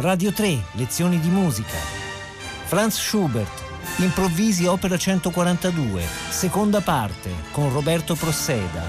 Radio 3, lezioni di musica. Franz Schubert, Improvvisi Opera 142, seconda parte, con Roberto Prosseda.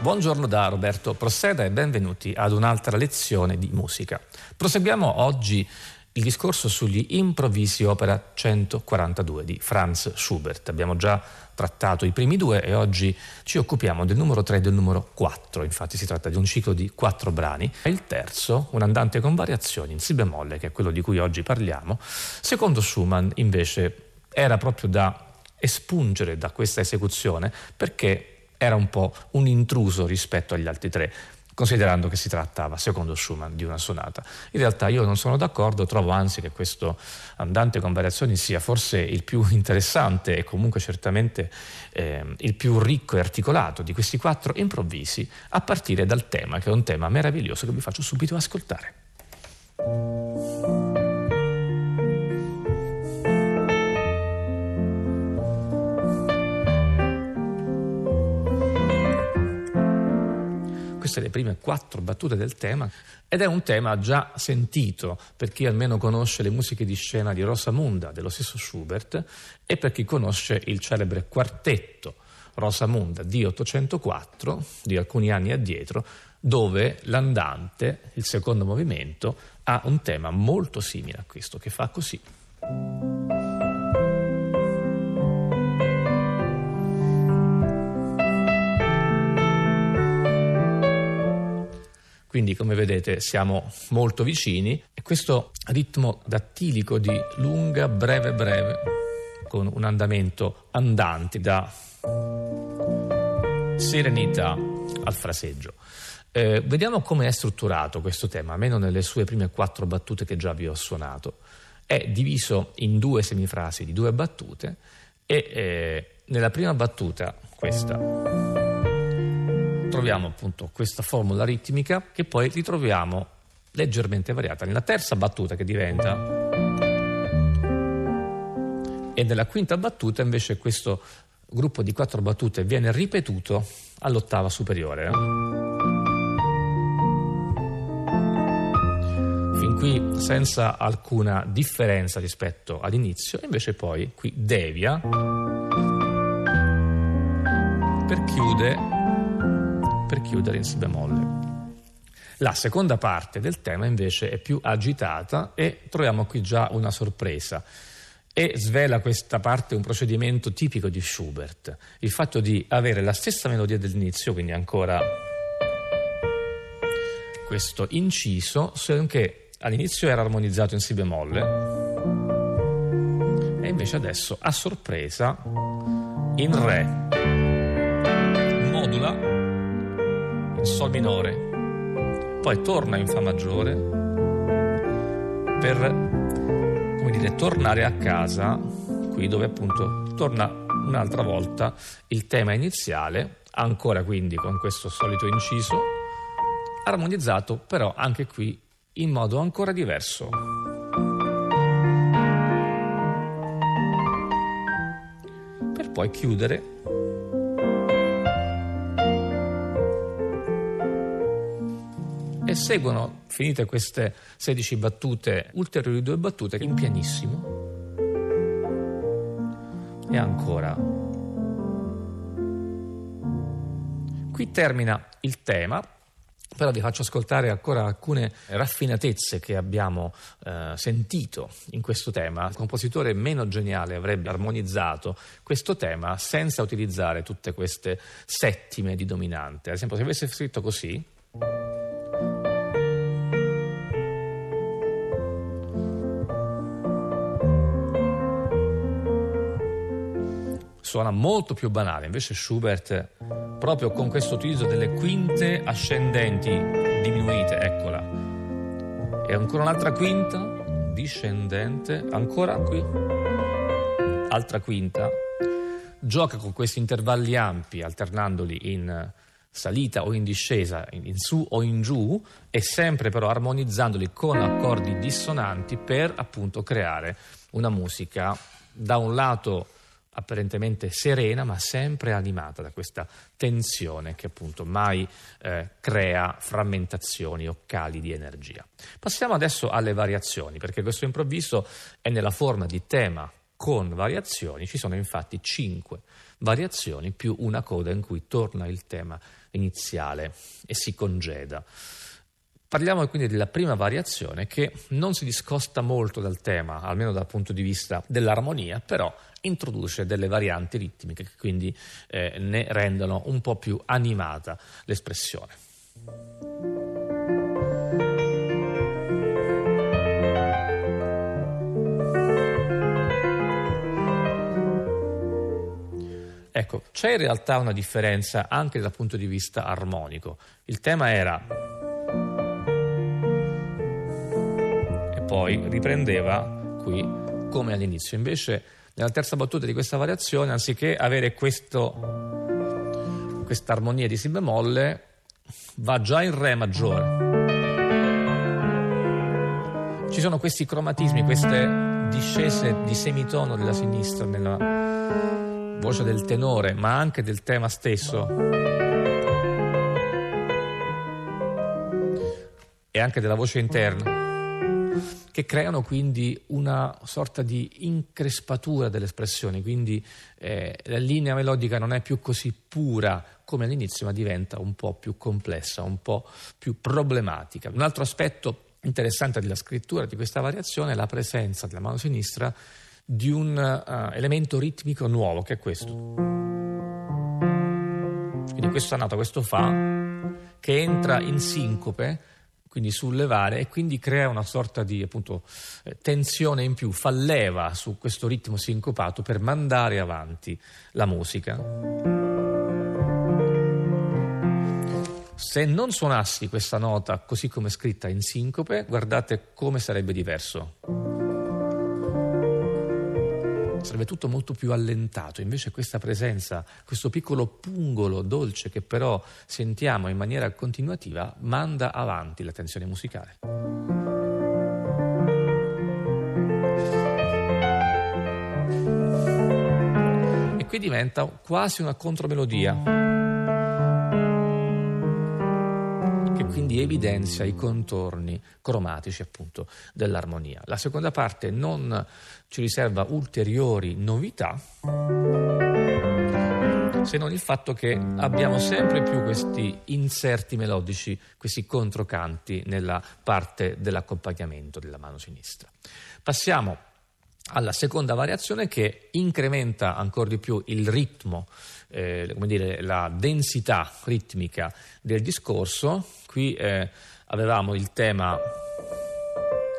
Buongiorno da Roberto Prosseda e benvenuti ad un'altra lezione di musica. Proseguiamo oggi il discorso sugli improvvisi opera 142 di Franz Schubert. Abbiamo già trattato i primi due e oggi ci occupiamo del numero 3 e del numero 4, infatti si tratta di un ciclo di quattro brani. E il terzo, un andante con variazioni in Si bemolle, che è quello di cui oggi parliamo, secondo Schumann invece era proprio da espungere da questa esecuzione perché era un po' un intruso rispetto agli altri tre considerando che si trattava, secondo Schumann, di una sonata. In realtà io non sono d'accordo, trovo anzi che questo andante con variazioni sia forse il più interessante e comunque certamente eh, il più ricco e articolato di questi quattro improvvisi, a partire dal tema, che è un tema meraviglioso che vi faccio subito ascoltare. Queste le prime quattro battute del tema ed è un tema già sentito per chi almeno conosce le musiche di scena di Rosamunda dello stesso Schubert e per chi conosce il celebre quartetto Rosamunda di 804 di alcuni anni addietro dove l'andante, il secondo movimento, ha un tema molto simile a questo che fa così. Quindi come vedete siamo molto vicini e questo ritmo dattilico di lunga, breve, breve, con un andamento andante da serenità al fraseggio. Eh, vediamo come è strutturato questo tema, almeno nelle sue prime quattro battute che già vi ho suonato. È diviso in due semifrasi di due battute e eh, nella prima battuta, questa troviamo appunto questa formula ritmica che poi ritroviamo leggermente variata nella terza battuta che diventa e nella quinta battuta invece questo gruppo di quattro battute viene ripetuto all'ottava superiore. Eh? Fin qui senza alcuna differenza rispetto all'inizio, invece poi qui devia per chiudere per chiudere in si bemolle. La seconda parte del tema invece è più agitata e troviamo qui già una sorpresa e svela questa parte un procedimento tipico di Schubert, il fatto di avere la stessa melodia dell'inizio, quindi ancora questo inciso, solo che all'inizio era armonizzato in si bemolle e invece adesso a sorpresa in re modula Sol minore, poi torna in Fa maggiore per, come dire, tornare a casa, qui dove appunto torna un'altra volta il tema iniziale, ancora quindi con questo solito inciso, armonizzato però anche qui in modo ancora diverso. Per poi chiudere e seguono, finite queste 16 battute, ulteriori due battute in pianissimo. E ancora. Qui termina il tema, però vi faccio ascoltare ancora alcune raffinatezze che abbiamo eh, sentito in questo tema. Il compositore meno geniale avrebbe armonizzato questo tema senza utilizzare tutte queste settime di dominante. Ad esempio, se avesse scritto così. Suona molto più banale, invece Schubert proprio con questo utilizzo delle quinte ascendenti diminuite, eccola. E ancora un'altra quinta discendente, ancora qui, altra quinta. Gioca con questi intervalli ampi, alternandoli in salita o in discesa, in su o in giù, e sempre però armonizzandoli con accordi dissonanti per appunto creare una musica da un lato apparentemente serena ma sempre animata da questa tensione che appunto mai eh, crea frammentazioni o cali di energia. Passiamo adesso alle variazioni perché questo improvviso è nella forma di tema con variazioni, ci sono infatti cinque variazioni più una coda in cui torna il tema iniziale e si congeda. Parliamo quindi della prima variazione che non si discosta molto dal tema, almeno dal punto di vista dell'armonia, però introduce delle varianti ritmiche che quindi eh, ne rendono un po' più animata l'espressione. Ecco, c'è in realtà una differenza anche dal punto di vista armonico. Il tema era poi riprendeva qui come all'inizio. Invece nella terza battuta di questa variazione, anziché avere questa armonia di Si bemolle, va già in Re maggiore. Ci sono questi cromatismi, queste discese di semitono della sinistra nella voce del tenore, ma anche del tema stesso. E anche della voce interna che creano quindi una sorta di increspatura delle espressioni, quindi eh, la linea melodica non è più così pura come all'inizio, ma diventa un po' più complessa, un po' più problematica. Un altro aspetto interessante della scrittura di questa variazione è la presenza della mano sinistra di un uh, elemento ritmico nuovo, che è questo. Quindi questa nota, questo Fa, che entra in sincope quindi sollevare e quindi crea una sorta di appunto, eh, tensione in più, fa leva su questo ritmo sincopato per mandare avanti la musica. Se non suonassi questa nota così come scritta in sincope, guardate come sarebbe diverso sarebbe tutto molto più allentato, invece questa presenza, questo piccolo pungolo dolce che però sentiamo in maniera continuativa, manda avanti la tensione musicale. E qui diventa quasi una contromelodia. Quindi evidenzia i contorni cromatici appunto dell'armonia. La seconda parte non ci riserva ulteriori novità se non il fatto che abbiamo sempre più questi inserti melodici, questi controcanti nella parte dell'accompagnamento della mano sinistra. Passiamo alla seconda variazione che incrementa ancora di più il ritmo, eh, come dire, la densità ritmica del discorso. Qui eh, avevamo il tema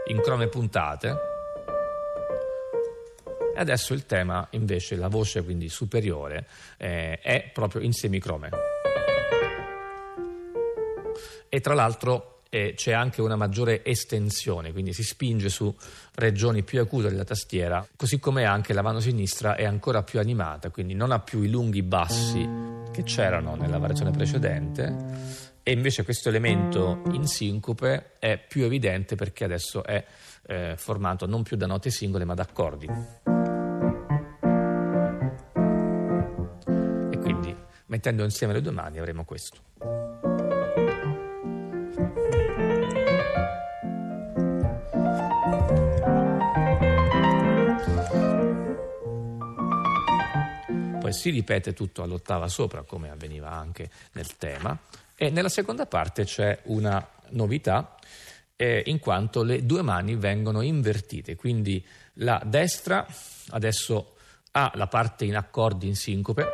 in crome puntate e adesso il tema invece, la voce quindi superiore, eh, è proprio in semicrome. E tra l'altro e c'è anche una maggiore estensione, quindi si spinge su regioni più acute della tastiera, così come anche la mano sinistra è ancora più animata, quindi non ha più i lunghi bassi che c'erano nella variazione precedente e invece questo elemento in sincope è più evidente perché adesso è eh, formato non più da note singole ma da accordi. E quindi mettendo insieme le due mani avremo questo. Si ripete tutto all'ottava sopra, come avveniva anche nel tema, e nella seconda parte c'è una novità, eh, in quanto le due mani vengono invertite, quindi la destra adesso ha la parte in accordi in sincope,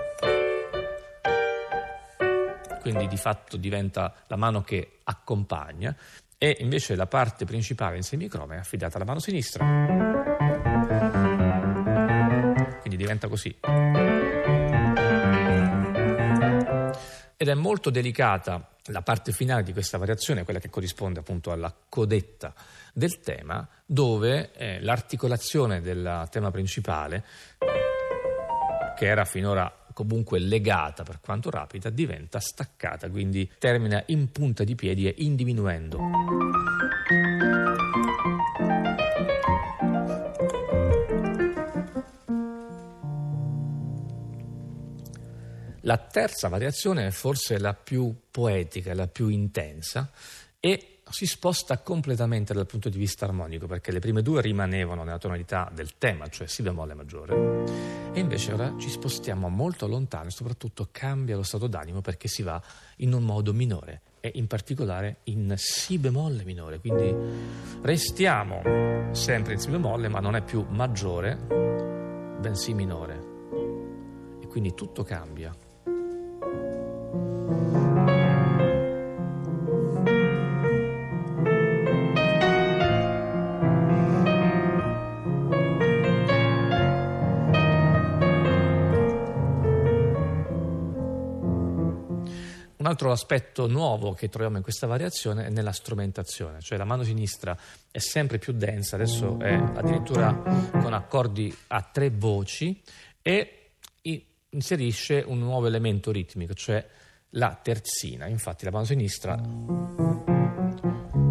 quindi di fatto diventa la mano che accompagna, e invece la parte principale in semicroma è affidata alla mano sinistra. Quindi diventa così. Ed è molto delicata la parte finale di questa variazione, quella che corrisponde appunto alla codetta del tema, dove eh, l'articolazione del tema principale, che era finora comunque legata per quanto rapida, diventa staccata, quindi termina in punta di piedi e in diminuendo. La terza variazione è forse la più poetica, la più intensa e si sposta completamente dal punto di vista armonico perché le prime due rimanevano nella tonalità del tema, cioè Si bemolle maggiore, e invece ora ci spostiamo molto lontano e soprattutto cambia lo stato d'animo perché si va in un modo minore e in particolare in Si bemolle minore, quindi restiamo sempre in Si bemolle ma non è più maggiore, bensì minore. E quindi tutto cambia. Altro aspetto nuovo che troviamo in questa variazione è nella strumentazione, cioè la mano sinistra è sempre più densa, adesso è addirittura con accordi a tre voci e inserisce un nuovo elemento ritmico, cioè la terzina. Infatti la mano sinistra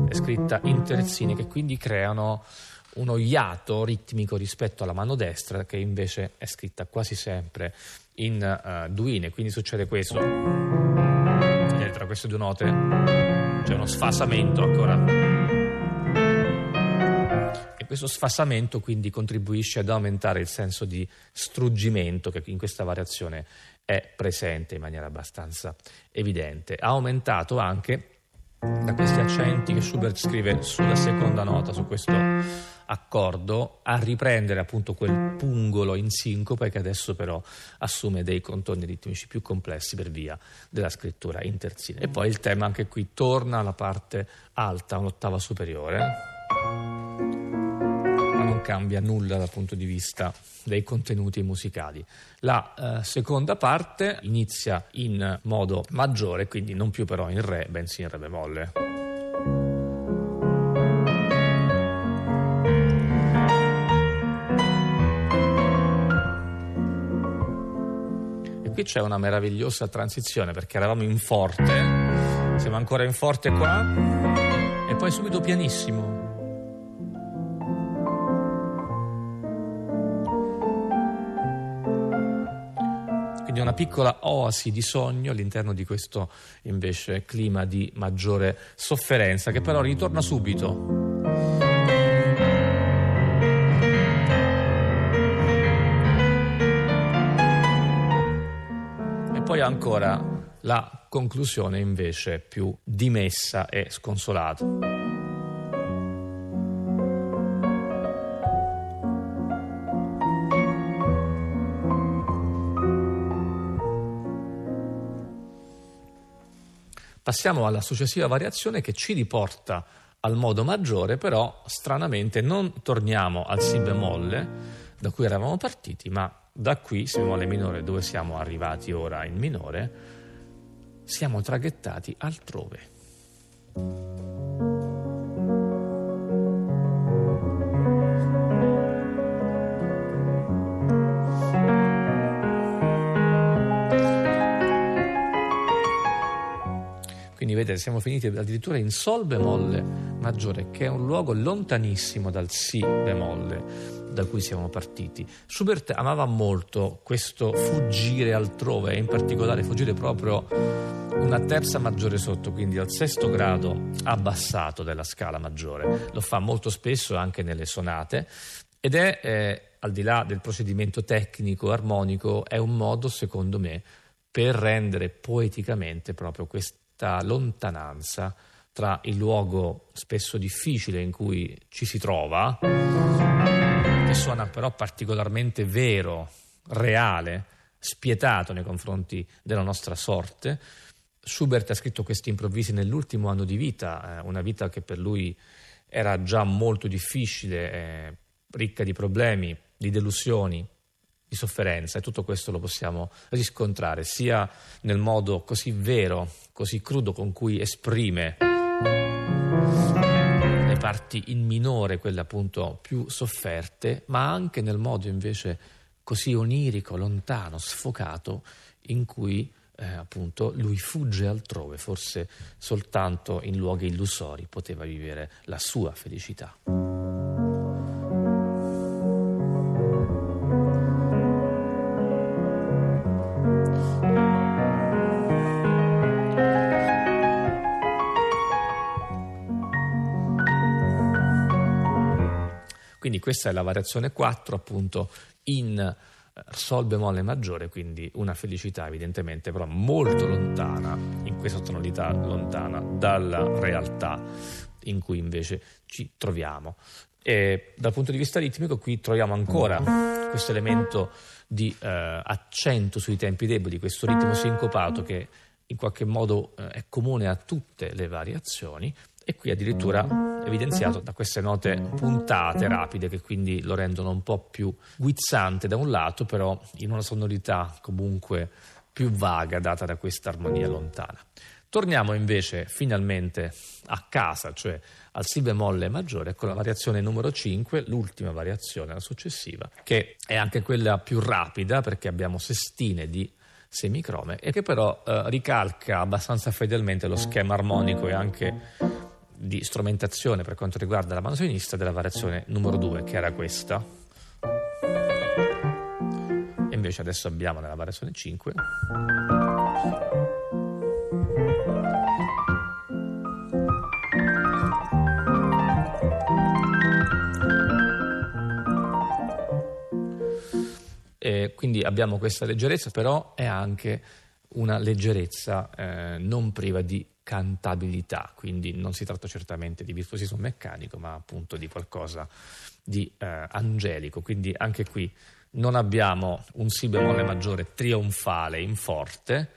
è scritta in terzine che quindi creano uno iato ritmico rispetto alla mano destra che invece è scritta quasi sempre in uh, duine, quindi succede questo. Tra queste due note c'è uno sfasamento ancora. E questo sfasamento quindi contribuisce ad aumentare il senso di struggimento che in questa variazione è presente in maniera abbastanza evidente. Ha aumentato anche da questi accenti che Schubert scrive sulla seconda nota, su questo accordo, a riprendere appunto quel pungolo in sincope che adesso però assume dei contorni ritmici più complessi per via della scrittura in terzina. E poi il tema anche qui torna alla parte alta, un'ottava superiore, ma non cambia nulla dal punto di vista dei contenuti musicali. La eh, seconda parte inizia in modo maggiore, quindi non più però in Re, bensì in Re bemolle. Qui c'è una meravigliosa transizione perché eravamo in forte, siamo ancora in forte qua e poi subito pianissimo. quindi una piccola oasi di sogno all'interno di questo invece clima di maggiore sofferenza che però ritorna subito. Ancora la conclusione invece più dimessa e sconsolata. Passiamo alla successiva variazione che ci riporta al modo maggiore, però stranamente non torniamo al Si bemolle da cui eravamo partiti, ma da qui, Si bemolle minore, dove siamo arrivati ora in minore, siamo traghettati altrove. vedete, siamo finiti addirittura in Sol bemolle maggiore, che è un luogo lontanissimo dal Si bemolle da cui siamo partiti. Schubert amava molto questo fuggire altrove, e in particolare fuggire proprio una terza maggiore sotto, quindi al sesto grado abbassato della scala maggiore. Lo fa molto spesso anche nelle sonate ed è, eh, al di là del procedimento tecnico, armonico, è un modo, secondo me, per rendere poeticamente proprio questa lontananza tra il luogo spesso difficile in cui ci si trova, che suona però particolarmente vero, reale, spietato nei confronti della nostra sorte. Schubert ha scritto questi improvvisi nell'ultimo anno di vita, eh, una vita che per lui era già molto difficile, eh, ricca di problemi, di delusioni, di sofferenza e tutto questo lo possiamo riscontrare sia nel modo così vero, così crudo con cui esprime parti in minore, quelle appunto più sofferte, ma anche nel modo invece così onirico, lontano, sfocato in cui eh, appunto lui fugge altrove, forse soltanto in luoghi illusori poteva vivere la sua felicità. Quindi questa è la variazione 4 appunto in eh, Sol bemolle maggiore, quindi una felicità evidentemente però molto lontana, in questa tonalità lontana dalla realtà in cui invece ci troviamo. E dal punto di vista ritmico qui troviamo ancora questo elemento di eh, accento sui tempi deboli, questo ritmo sincopato che in qualche modo eh, è comune a tutte le variazioni e qui addirittura evidenziato da queste note puntate, rapide, che quindi lo rendono un po' più guizzante da un lato, però in una sonorità comunque più vaga data da questa armonia lontana. Torniamo invece finalmente a casa, cioè al Si bemolle maggiore con la variazione numero 5, l'ultima variazione, la successiva, che è anche quella più rapida perché abbiamo sestine di semicrome e che però eh, ricalca abbastanza fedelmente lo schema armonico e anche di strumentazione per quanto riguarda la mano sinistra della variazione numero 2 che era questa. E invece adesso abbiamo nella variazione 5 Eh, quindi abbiamo questa leggerezza, però è anche una leggerezza eh, non priva di cantabilità, quindi non si tratta certamente di virtuosismo meccanico, ma appunto di qualcosa di eh, angelico. Quindi anche qui non abbiamo un Si bemolle maggiore trionfale in forte,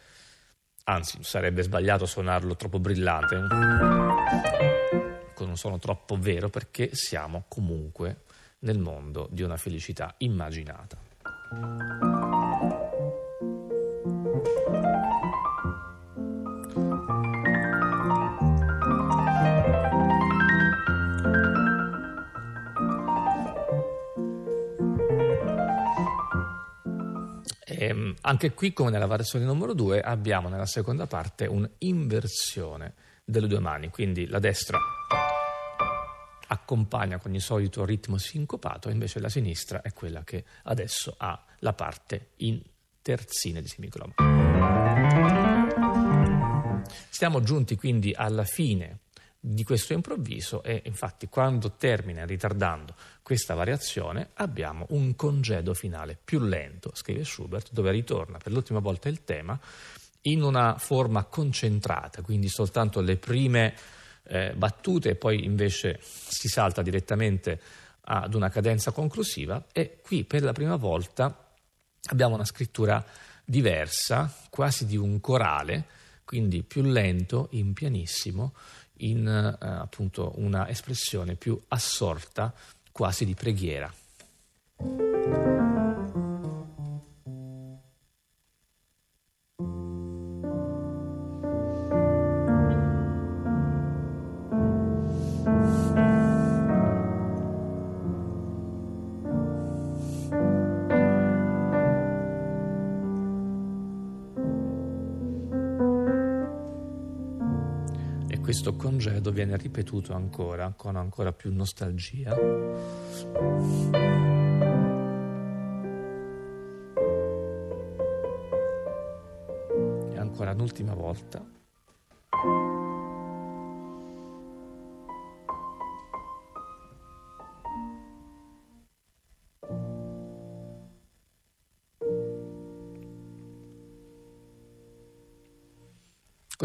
anzi sarebbe sbagliato suonarlo troppo brillante, con un suono troppo vero, perché siamo comunque nel mondo di una felicità immaginata. Anche qui, come nella variazione numero 2, abbiamo nella seconda parte un'inversione delle due mani, quindi la destra accompagna con il solito ritmo sincopato, invece la sinistra è quella che adesso ha la parte in terzine di semicromo. Siamo giunti quindi alla fine di questo improvviso e infatti quando termina ritardando questa variazione abbiamo un congedo finale più lento, scrive Schubert, dove ritorna per l'ultima volta il tema in una forma concentrata, quindi soltanto le prime eh, battute e poi invece si salta direttamente ad una cadenza conclusiva e qui per la prima volta abbiamo una scrittura diversa, quasi di un corale, quindi più lento, in pianissimo, in eh, appunto una espressione più assorta, quasi di preghiera. Questo congedo viene ripetuto ancora, con ancora più nostalgia. E ancora un'ultima volta.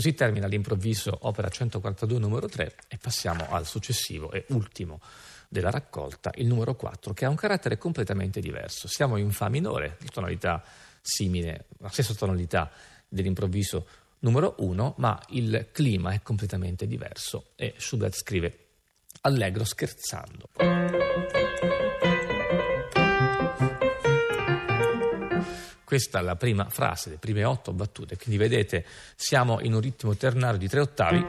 Così termina l'improvviso opera 142 numero 3 e passiamo al successivo e ultimo della raccolta, il numero 4, che ha un carattere completamente diverso. Siamo in Fa minore, tonalità simile, la stessa tonalità dell'improvviso numero 1, ma il clima è completamente diverso e Schubert scrive allegro scherzando. Questa è la prima frase, le prime otto battute, quindi vedete siamo in un ritmo ternario di tre ottavi,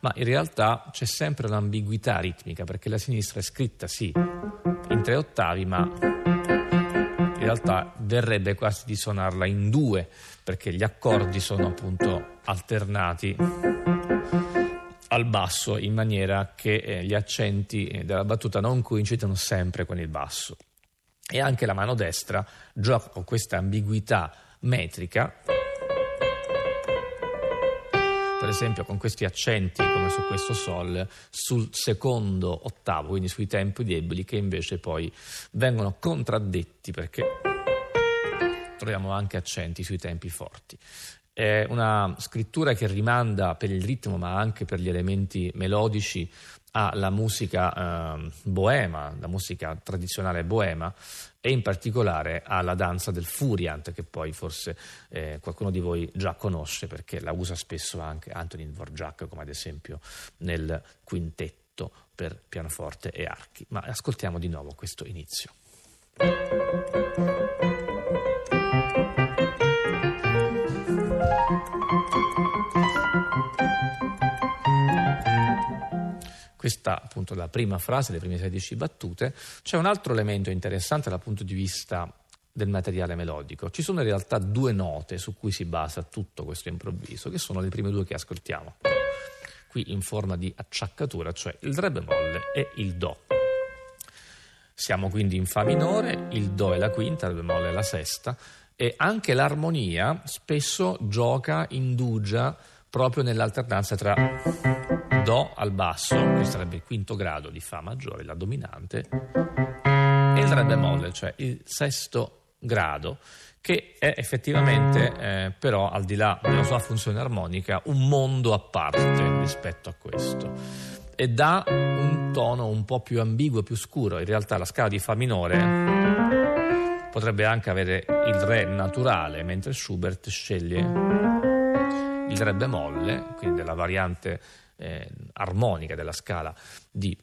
ma in realtà c'è sempre un'ambiguità ritmica perché la sinistra è scritta sì in tre ottavi, ma in realtà verrebbe quasi di suonarla in due perché gli accordi sono appunto alternati al basso in maniera che eh, gli accenti eh, della battuta non coincidono sempre con il basso e anche la mano destra gioca con questa ambiguità metrica per esempio con questi accenti come su questo sol sul secondo ottavo, quindi sui tempi deboli che invece poi vengono contraddetti perché troviamo anche accenti sui tempi forti. È una scrittura che rimanda per il ritmo ma anche per gli elementi melodici alla musica eh, boema, la musica tradizionale boema e in particolare alla danza del Furiant che poi forse eh, qualcuno di voi già conosce perché la usa spesso anche Antonin Dvorak come ad esempio nel quintetto per pianoforte e archi. Ma ascoltiamo di nuovo questo inizio. Questa appunto la prima frase, le prime 16 battute, c'è un altro elemento interessante dal punto di vista del materiale melodico. Ci sono in realtà due note su cui si basa tutto questo improvviso, che sono le prime due che ascoltiamo. Qui in forma di acciaccatura, cioè il re bemolle e il do. Siamo quindi in fa minore, il do è la quinta, il bemolle è la sesta e anche l'armonia spesso gioca, indugia proprio nell'alternanza tra Do al basso, che sarebbe il quinto grado di Fa maggiore, la dominante, e il Re bemolle, cioè il sesto grado, che è effettivamente eh, però al di là della sua funzione armonica un mondo a parte rispetto a questo e dà un tono un po' più ambiguo, più scuro. In realtà la scala di Fa minore potrebbe anche avere il Re naturale, mentre Schubert sceglie il Re bemolle, quindi della variante eh, armonica della scala di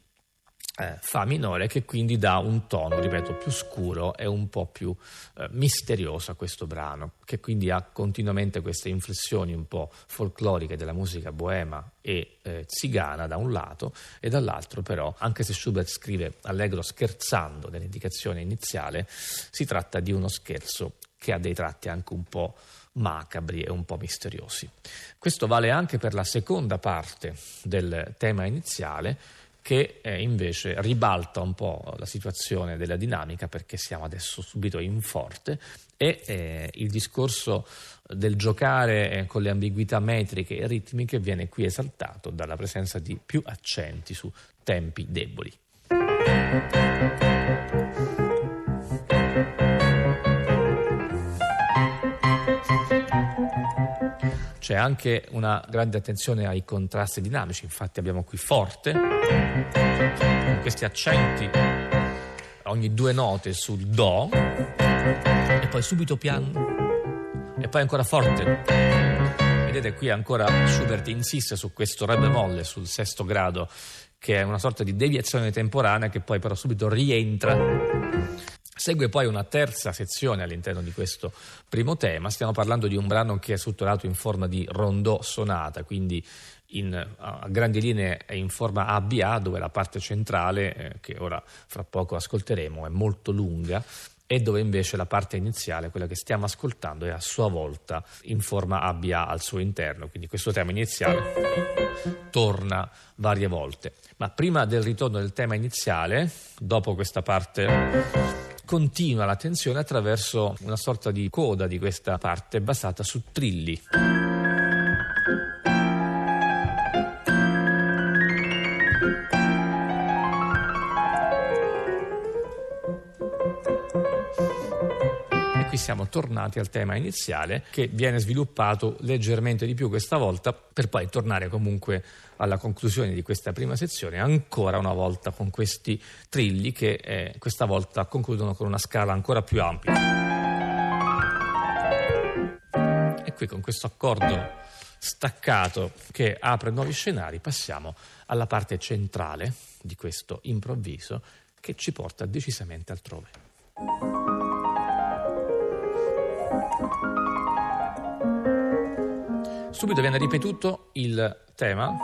eh, Fa minore che quindi dà un tono, ripeto, più scuro e un po' più eh, misterioso a questo brano, che quindi ha continuamente queste inflessioni un po' folcloriche della musica boema e eh, zigana da un lato e dall'altro però, anche se Schubert scrive allegro scherzando nell'indicazione iniziale, si tratta di uno scherzo che ha dei tratti anche un po' macabri e un po' misteriosi. Questo vale anche per la seconda parte del tema iniziale che eh, invece ribalta un po' la situazione della dinamica perché siamo adesso subito in forte e eh, il discorso del giocare eh, con le ambiguità metriche e ritmiche viene qui esaltato dalla presenza di più accenti su tempi deboli. C'è anche una grande attenzione ai contrasti dinamici, infatti abbiamo qui forte, con questi accenti, ogni due note sul Do, e poi subito piano, e poi ancora forte. Vedete qui ancora Schubert insiste su questo re bemolle, sul sesto grado, che è una sorta di deviazione temporanea che poi però subito rientra Segue poi una terza sezione all'interno di questo primo tema, stiamo parlando di un brano che è strutturato in forma di rondò sonata, quindi in, a grandi linee è in forma ABA dove la parte centrale, eh, che ora fra poco ascolteremo, è molto lunga e dove invece la parte iniziale, quella che stiamo ascoltando, è a sua volta in forma ABA al suo interno, quindi questo tema iniziale torna varie volte. Ma prima del ritorno del tema iniziale, dopo questa parte continua la tensione attraverso una sorta di coda di questa parte basata su trilli. siamo tornati al tema iniziale che viene sviluppato leggermente di più questa volta per poi tornare comunque alla conclusione di questa prima sezione ancora una volta con questi trilli che eh, questa volta concludono con una scala ancora più ampia. E qui con questo accordo staccato che apre nuovi scenari passiamo alla parte centrale di questo improvviso che ci porta decisamente altrove. Subito viene ripetuto il tema,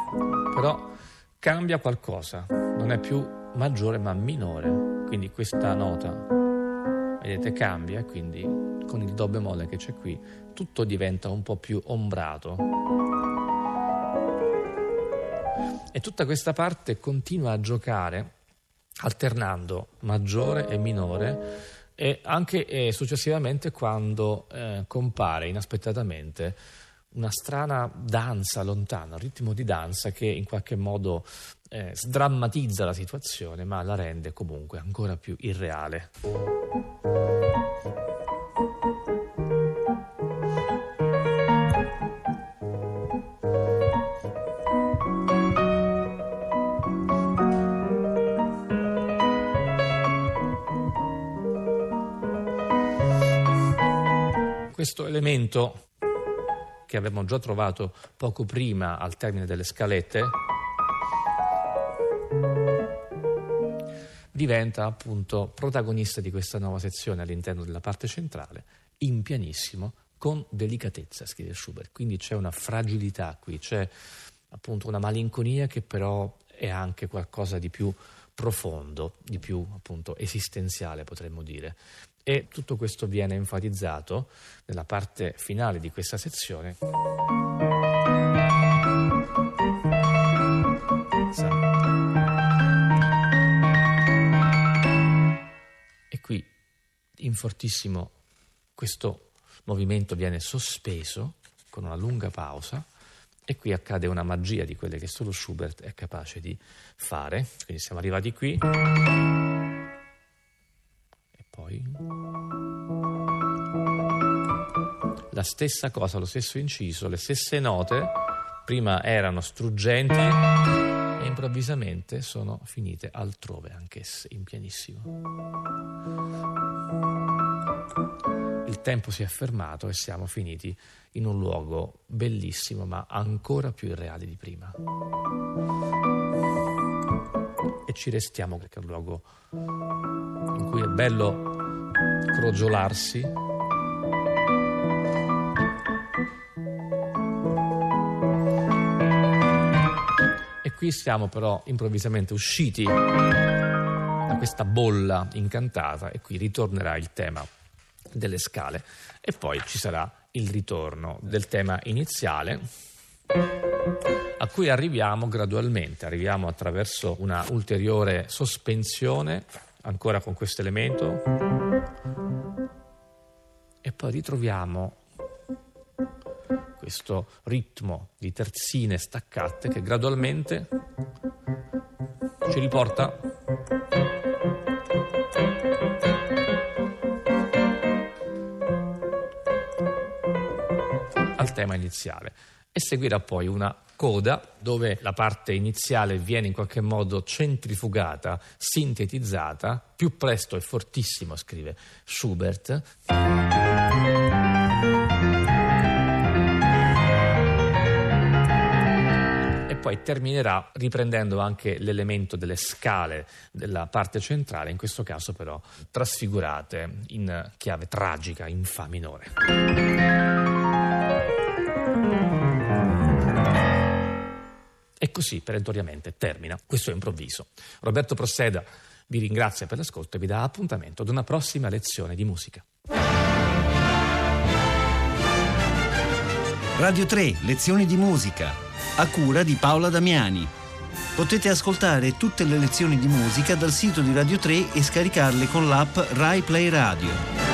però cambia qualcosa, non è più maggiore ma minore, quindi questa nota, vedete, cambia, quindi con il do bemolle che c'è qui, tutto diventa un po' più ombrato. E tutta questa parte continua a giocare alternando maggiore e minore e anche e successivamente quando eh, compare inaspettatamente una strana danza lontana, un ritmo di danza che in qualche modo eh, sdrammatizza la situazione ma la rende comunque ancora più irreale. Questo elemento che avevamo già trovato poco prima al termine delle scalette, diventa appunto protagonista di questa nuova sezione all'interno della parte centrale, in pianissimo, con delicatezza, scrive Schubert. Quindi c'è una fragilità qui, c'è appunto una malinconia che però è anche qualcosa di più profondo, di più appunto esistenziale, potremmo dire. E tutto questo viene enfatizzato nella parte finale di questa sezione. E qui in fortissimo questo movimento viene sospeso con una lunga pausa e qui accade una magia di quelle che solo Schubert è capace di fare. Quindi siamo arrivati qui poi la stessa cosa, lo stesso inciso, le stesse note prima erano struggenti e improvvisamente sono finite altrove anch'esse in pianissimo. Tempo si è fermato e siamo finiti in un luogo bellissimo ma ancora più irreale di prima. E ci restiamo perché è un luogo in cui è bello crogiolarsi. E qui siamo però improvvisamente usciti da questa bolla incantata e qui ritornerà il tema delle scale. E poi ci sarà il ritorno del tema iniziale a cui arriviamo gradualmente, arriviamo attraverso una ulteriore sospensione ancora con questo elemento e poi ritroviamo questo ritmo di terzine staccate che gradualmente ci riporta al tema iniziale e seguirà poi una coda dove la parte iniziale viene in qualche modo centrifugata, sintetizzata, più presto e fortissimo, scrive Schubert. Poi terminerà riprendendo anche l'elemento delle scale della parte centrale, in questo caso però trasfigurate in chiave tragica, in Fa minore. Così perentoriamente termina questo improvviso. Roberto Prosseda vi ringrazia per l'ascolto e vi dà appuntamento ad una prossima lezione di musica. Radio 3, lezioni di musica, a cura di Paola Damiani. Potete ascoltare tutte le lezioni di musica dal sito di Radio 3 e scaricarle con l'app Rai Play Radio.